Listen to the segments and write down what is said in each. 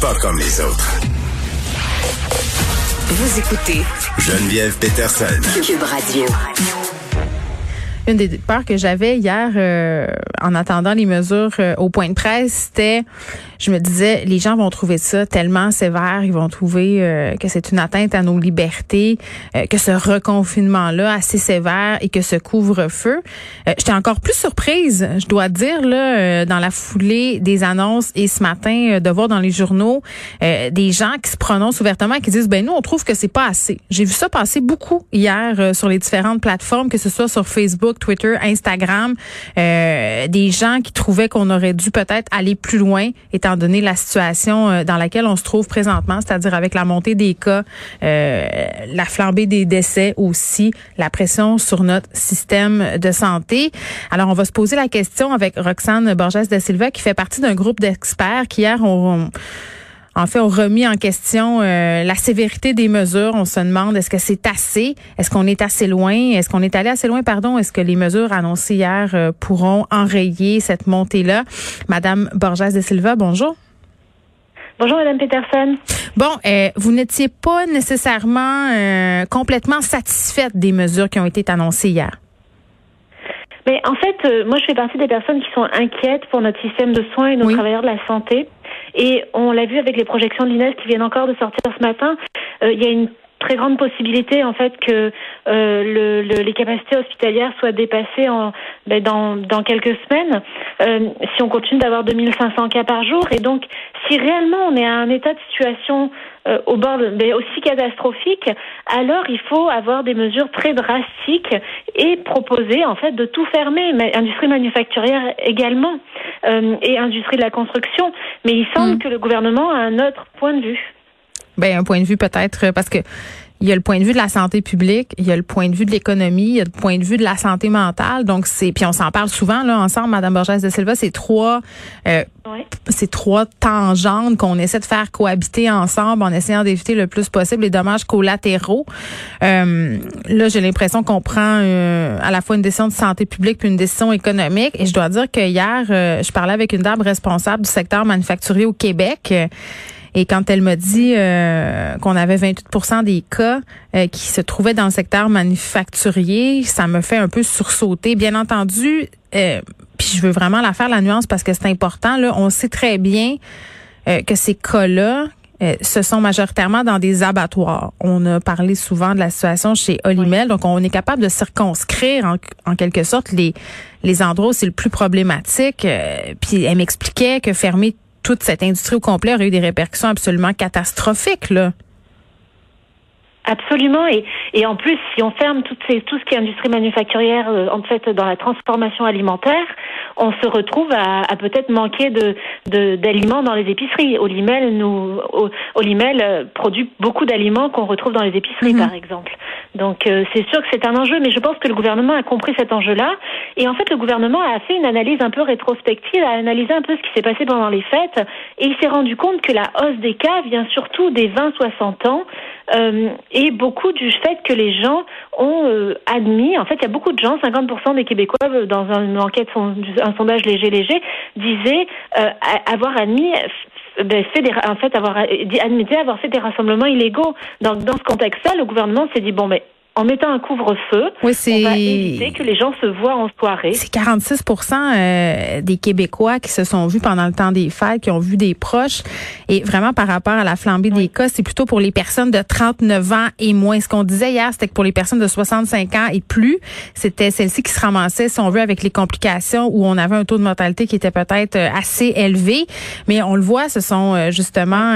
pas comme les autres. Vous écoutez Geneviève Peterson. Cube Radio. Une des peurs que j'avais hier euh, en attendant les mesures euh, au point de presse, c'était, je me disais, les gens vont trouver ça tellement sévère, ils vont trouver euh, que c'est une atteinte à nos libertés, que ce reconfinement-là assez sévère et que ce couvre-feu. J'étais encore plus surprise, je dois dire, là, dans la foulée des annonces et ce matin, de voir dans les journaux des gens qui se prononcent ouvertement et qui disent, ben nous, on trouve que c'est pas assez. J'ai vu ça passer beaucoup hier sur les différentes plateformes, que ce soit sur Facebook, Twitter, Instagram, euh, des gens qui trouvaient qu'on aurait dû peut-être aller plus loin, étant donné la situation euh, dans laquelle on se trouve présentement, c'est-à-dire avec la montée des cas, euh, la flambée des décès aussi, la pression sur notre système de santé. Alors, on va se poser la question avec Roxane Borges de Silva, qui fait partie d'un groupe d'experts qui hier ont en fait, ont remis en question euh, la sévérité des mesures. On se demande est-ce que c'est assez, est-ce qu'on est assez loin, est-ce qu'on est allé assez loin, pardon, est-ce que les mesures annoncées hier euh, pourront enrayer cette montée-là? Madame Borges de Silva, bonjour. Bonjour, Madame Peterson. Bon, euh, vous n'étiez pas nécessairement complètement satisfaite des mesures qui ont été annoncées hier. Mais en fait, moi, je fais partie des personnes qui sont inquiètes pour notre système de soins et nos travailleurs de la santé. Et on l'a vu avec les projections de l'INES qui viennent encore de sortir ce matin. Euh, il y a une très grande possibilité en fait que euh, le, les capacités hospitalières soient dépassées en, ben, dans, dans quelques semaines euh, si on continue d'avoir 2500 cas par jour et donc si réellement on est à un état de situation au bord de, aussi catastrophique alors il faut avoir des mesures très drastiques et proposer en fait de tout fermer industrie manufacturière également euh, et industrie de la construction mais il semble mm. que le gouvernement a un autre point de vue ben un point de vue peut-être parce que il y a le point de vue de la santé publique, il y a le point de vue de l'économie, il y a le point de vue de la santé mentale. Donc c'est puis on s'en parle souvent là ensemble, Madame Borges de Silva, c'est trois euh, c'est trois tangentes qu'on essaie de faire cohabiter ensemble en essayant d'éviter le plus possible les dommages collatéraux. Euh, là, j'ai l'impression qu'on prend euh, à la fois une décision de santé publique puis une décision économique. Et je dois dire que hier, euh, je parlais avec une dame responsable du secteur manufacturier au Québec. Et quand elle m'a dit euh, qu'on avait 28% des cas euh, qui se trouvaient dans le secteur manufacturier, ça me fait un peu sursauter. Bien entendu, euh, puis je veux vraiment la faire la nuance parce que c'est important. Là, on sait très bien que ces cas-là, ce sont majoritairement dans des abattoirs. On a parlé souvent de la situation chez Olimel, donc on est capable de circonscrire en, en quelque sorte les les endroits où c'est le plus problématique. puis elle m'expliquait que fermer toute cette industrie au complet aurait eu des répercussions absolument catastrophiques, là. Absolument. Et, et en plus, si on ferme toutes ces, tout ce qui est industrie manufacturière, euh, en fait, dans la transformation alimentaire, on se retrouve à, à peut-être manquer de, d'aliments dans les épiceries. Olimel, nous, Olimel euh, produit beaucoup d'aliments qu'on retrouve dans les épiceries, mhm. par exemple. Donc, euh, c'est sûr que c'est un enjeu, mais je pense que le gouvernement a compris cet enjeu-là. Et en fait, le gouvernement a fait une analyse un peu rétrospective, a analysé un peu ce qui s'est passé pendant les fêtes, et il s'est rendu compte que la hausse des cas vient surtout des 20-60 ans, euh, et beaucoup du fait que les gens ont euh, admis, en fait, il y a beaucoup de gens, 50% des Québécois, euh, dans une enquête, un sondage léger, léger, disaient avoir admis ben, fait en fait, avoir admis avoir fait des rassemblements illégaux. Dans ce contexte-là, le gouvernement s'est dit bon, mais en mettant un couvre-feu, oui, on va éviter que les gens se voient en soirée. C'est 46% euh, des Québécois qui se sont vus pendant le temps des fêtes, qui ont vu des proches. Et vraiment, par rapport à la flambée des cas, c'est plutôt pour les personnes de 39 ans et moins. Ce qu'on disait hier, c'était que pour les personnes de 65 ans et plus, c'était celles-ci qui se ramassaient, si on veut, avec les complications où on avait un taux de mortalité qui était peut-être euh, assez élevé. Mais on le voit, ce sont euh, justement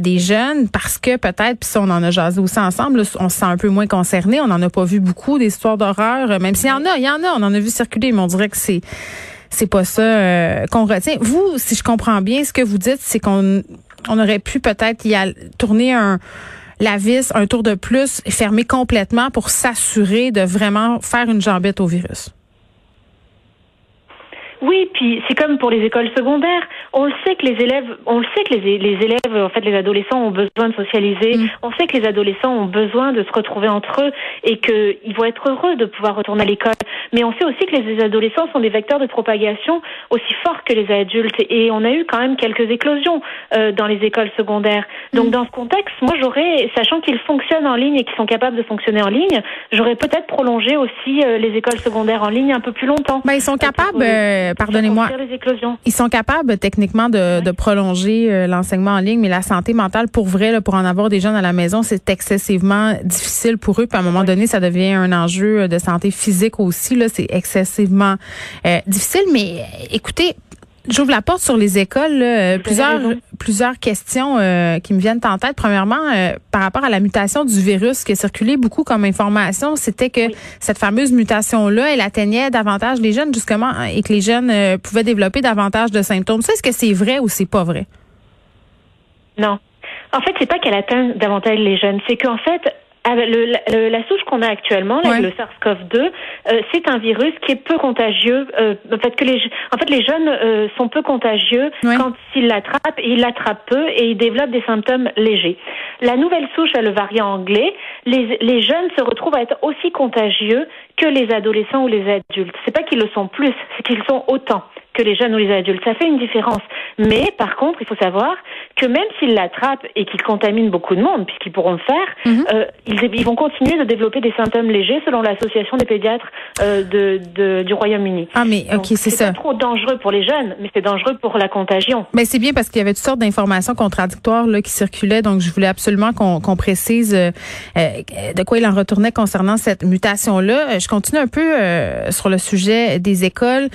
des jeunes parce que peut-être, puis si on en a jasé aussi ensemble, on se sent un peu moins concerné on n'en a pas vu beaucoup des histoires d'horreur, euh, même s'il y en a, il y en a, on en a vu circuler, mais on dirait que c'est c'est pas ça euh, qu'on retient. Vous, si je comprends bien, ce que vous dites, c'est qu'on on aurait pu peut-être y tourner la vis un tour de plus et fermer complètement pour s'assurer de vraiment faire une jambette au virus. Oui, puis c'est comme pour les écoles secondaires. On le sait que les élèves, on le sait que les, les élèves, en fait, les adolescents ont besoin de socialiser. Mm. On sait que les adolescents ont besoin de se retrouver entre eux et qu'ils vont être heureux de pouvoir retourner à l'école. Mais on sait aussi que les adolescents sont des vecteurs de propagation aussi forts que les adultes. Et on a eu quand même quelques éclosions euh, dans les écoles secondaires. Donc, mm. dans ce contexte, moi, j'aurais, sachant qu'ils fonctionnent en ligne et qu'ils sont capables de fonctionner en ligne, j'aurais peut-être prolongé aussi euh, les écoles secondaires en ligne un peu plus longtemps. Ben, ils sont capables, euh, pardonnez-moi, ils sont capables techniquement de, de prolonger l'enseignement en ligne, mais la santé mentale, pour vrai, là, pour en avoir des jeunes à la maison, c'est excessivement difficile pour eux. Puis à un moment donné, ça devient un enjeu de santé physique aussi. Là, c'est excessivement difficile. Mais écoutez, J'ouvre la porte sur les écoles. plusieurs, plusieurs questions euh, qui me viennent en tête. Premièrement, euh, par rapport à la mutation du virus qui a circulé beaucoup comme information, c'était que cette fameuse mutation-là, elle atteignait davantage les jeunes justement et que les jeunes euh, pouvaient développer davantage de symptômes. Ça, est-ce que c'est vrai ou c'est pas vrai? Non. En fait, c'est pas qu'elle atteint davantage les jeunes, c'est qu'en fait, ah, le, la souche qu'on a actuellement, le SARS-CoV-2, euh, c'est un virus qui est peu contagieux. Euh, en fait, que les, en fait, les jeunes euh, sont peu contagieux quand ils l'attrapent. Ils l'attrapent peu et ils développent des symptômes légers. La nouvelle souche, le variant anglais, les, les jeunes se retrouvent à être aussi contagieux que les adolescents ou les adultes. C'est pas qu'ils le sont plus, c'est qu'ils sont autant que les jeunes ou les adultes. Ça fait une différence. Mais par contre, il faut savoir que même s'ils l'attrapent et qu'ils contaminent beaucoup de monde, puisqu'ils pourront le faire, mhm. euh, ils, ils, vont continuer de développer des symptômes légers selon l'association des pédiatres euh, de, de, du Royaume-Uni. Ah mais ok, c'est ça. C'est trop dangereux pour les jeunes, mais c'est dangereux pour la contagion. Mais c'est bien parce qu'il y avait toutes sortes d'informations contradictoires là, qui circulaient, donc je voulais absolument qu'on précise euh, euh, de quoi il en retournait concernant cette mutation-là. Je continue un peu euh, sur le sujet des écoles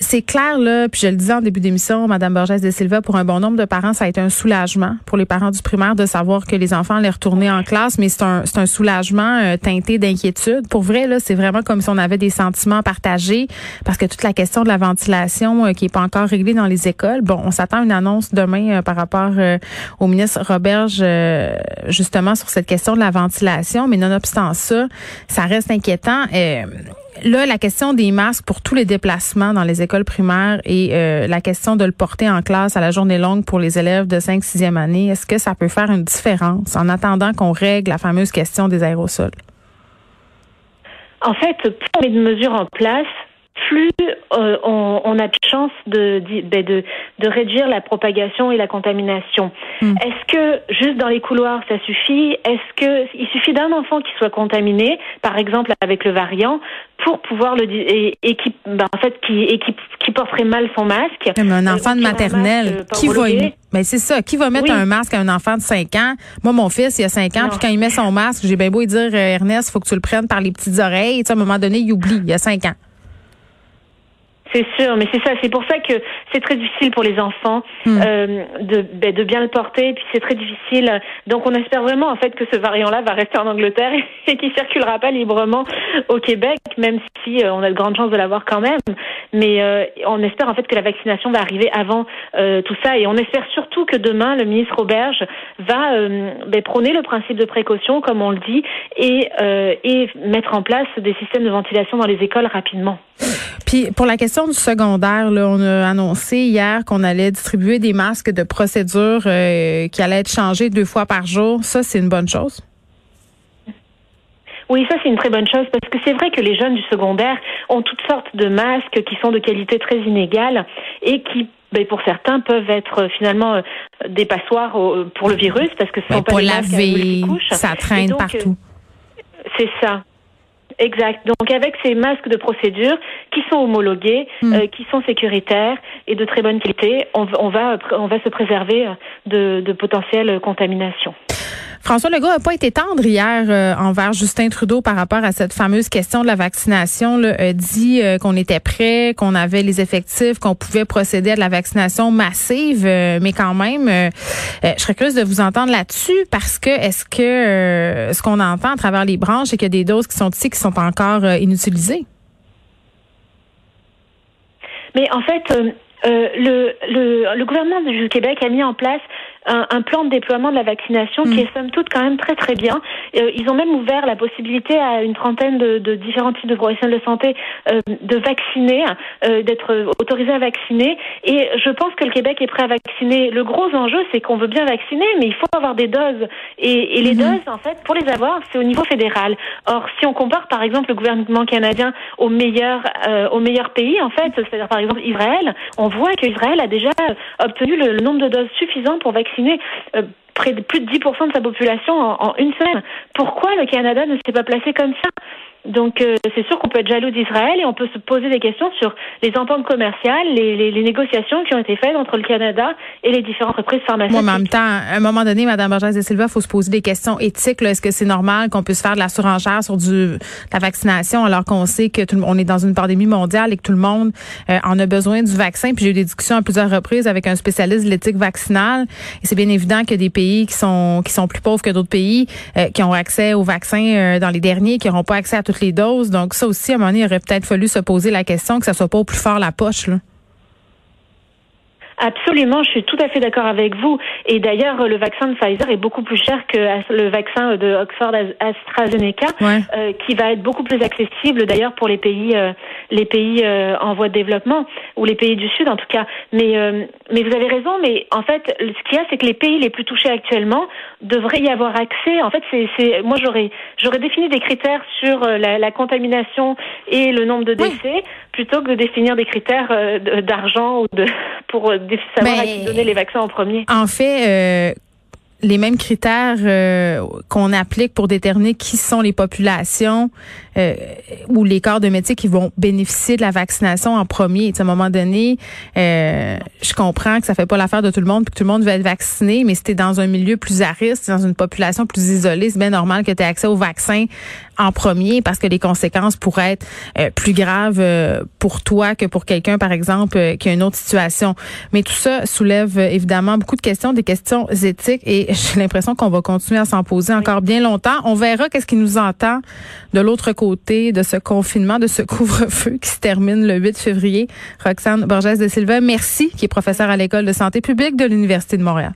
c'est clair, là, puis je le disais en début d'émission, Madame Borges de Silva, pour un bon nombre de parents, ça a été un soulagement pour les parents du primaire de savoir que les enfants allaient retourner en classe, mais c'est un, un soulagement euh, teinté d'inquiétude. Pour vrai, là, c'est vraiment comme si on avait des sentiments partagés, parce que toute la question de la ventilation euh, qui est pas encore réglée dans les écoles, bon, on s'attend à une annonce demain euh, par rapport au ministre Roberge, justement, sur cette question de la ventilation, mais nonobstant ça, ça reste inquiétant là, la question des masques pour tous les déplacements dans les écoles primaires et euh, la question de le porter en classe à la journée longue pour les élèves de 5 6e année, est-ce que ça peut faire une différence en attendant qu'on règle la fameuse question des aérosols? En fait, plus on met de mesures en place, plus euh, on, a de chance de, ben, de, de, réduire la propagation et la contamination. Hmm. Est-ce que juste dans les couloirs ça suffit? Est-ce que il suffit d'un enfant qui soit contaminé, par exemple avec le variant, pour pouvoir le et, et qui ben, en fait qui et qui, qui, porterait mal son masque. Mais un enfant de maternelle euh, qui va mais ben, c'est ça, qui va mettre un masque à un enfant de 5 ans? Moi mon fils, il a 5 ans, puis quand il met son masque, j'ai bien beau lui dire euh, Ernest, faut que tu le prennes par les petites oreilles, tu sais, à un moment donné, il oublie, il a 5 ans. C'est sûr, mais c'est ça, c'est pour ça que c'est très difficile pour les enfants hmm. euh, de, ben, de bien le porter, puis c'est très difficile. Donc on espère vraiment en fait que ce variant-là va rester en Angleterre et qu'il circulera pas librement au Québec, même si euh, on a de grandes chances de l'avoir quand même. Mais euh, on espère en fait que la vaccination va arriver avant tout ça, et on espère surtout que demain le ministre Auberge va ben, prôner le principe de précaution, comme on le dit, et, et mettre en place des systèmes de ventilation dans les écoles rapidement. Puis pour la question du secondaire, là, on a annoncé hier qu'on allait distribuer des masques de procédure euh, qui allaient être changés deux fois par jour. Ça, c'est une bonne chose? Oui, ça c'est une très bonne chose parce que c'est vrai que les jeunes du secondaire ont toutes sortes de masques qui sont de qualité très inégale et qui ben, pour certains peuvent être finalement euh, des passoires pour le virus parce que ce sont ben, pas des laver, ça traîne partout. Euh, c'est ça. Exact. Donc avec ces masques de procédure qui sont homologués, hmm. euh, qui sont sécuritaires et de très bonne qualité, on, on va on va se préserver de, de potentielles contaminations. François Legault n'a pas été tendre hier euh, envers Justin Trudeau par rapport à cette fameuse question de la vaccination. Là, a dit euh, qu'on était prêt, qu'on avait les effectifs, qu'on pouvait procéder à de la vaccination massive, euh, mais quand même, je serais curieuse de vous entendre là-dessus parce que est-ce que ce qu'on entend à travers les branches, c'est qu'il y a des doses qui sont ici qui sont encore inutilisées? Mais en fait, le, le, le gouvernement du Québec a mis en place un, un, plan de déploiement de la vaccination qui mm. est somme toute quand même très très bien. Euh, ils ont même ouvert la possibilité à une trentaine de, de différents types de professionnels de santé euh, de vacciner, euh, d'être autorisés à vacciner. Et je pense que le Québec est prêt à vacciner. Le gros enjeu, c'est qu'on veut bien vacciner, mais il faut avoir des doses. Et, et les mm-hmm. doses, en fait, pour les avoir, c'est au niveau fédéral. Or, si on compare par exemple le gouvernement canadien au meilleur, au meilleur pays, en fait, c'est-à-dire par exemple Israël, on voit qu'Israël a déjà obtenu le, nombre de doses suffisant pour vacciner euh, près de plus de 10% de sa population en, une semaine. Pourquoi le Canada ne s'est pas placé comme ça? Donc euh, c'est sûr qu'on peut être jaloux d'Israël et on peut se poser des questions sur les ententes commerciales, les, les, les, négociations qui ont été faites entre le Canada et les différentes entreprises pharmaceutiques. Moi, en même temps, à un moment donné, Mme Borges de Silva, il faut se poser des questions éthiques. Est-ce que c'est normal qu'on puisse faire de la surenchère sur du, la vaccination alors qu'on sait que tout on est dans une pandémie mondiale et que tout le monde euh, en a besoin du vaccin? Puis j'ai eu des discussions à plusieurs reprises avec un spécialiste de l'éthique vaccinale. Et c'est bien évident que des pays qui sont qui sont plus pauvres que d'autres pays, euh, qui ont accès au vaccin dans les derniers, qui n'auront pas accès à toutes les doses. Donc ça aussi, à un moment donné, il aurait peut-être fallu se poser la question que ça soit pas au plus fort la poche. Là. Absolument, je suis tout à fait d'accord avec vous. Et d'ailleurs, le vaccin de Pfizer est beaucoup plus cher que le vaccin de Oxford AstraZeneca, euh, qui va être beaucoup plus accessible d'ailleurs pour les pays, euh, les pays euh, en voie de développement ou les pays du Sud en tout cas. Mais, mais vous avez raison. Mais en fait, ce qu'il y a, c'est que les pays les plus touchés actuellement devraient y avoir accès. En fait, c'est, moi j'aurais, j'aurais défini des critères sur la, la, contamination et le nombre de décès plutôt que de définir des critères d'argent ou de pour savoir à qui donner les vaccins en premier. En fait, euh, les mêmes critères euh, qu'on applique pour déterminer qui sont les populations euh, ou les corps de métier qui vont bénéficier de la vaccination en premier. à un moment donné, euh, je comprends que ça fait pas l'affaire de tout le monde que tout le monde veut être vacciné, mais si tu dans un milieu plus à risque, dans une population plus isolée, c'est bien normal que tu aies accès au vaccin en premier parce que les conséquences pourraient être euh, plus graves pour toi que pour quelqu'un, par exemple, qui a une autre situation. Mais tout ça soulève évidemment beaucoup de questions, des questions éthiques et j'ai l'impression qu'on va continuer à s'en poser encore bien longtemps. On verra qu'est-ce qui nous entend de l'autre de ce confinement, de ce couvre-feu qui se termine le 8 février. Roxane Borges de Silva, merci, qui est professeure à l'École de santé publique de l'Université de Montréal.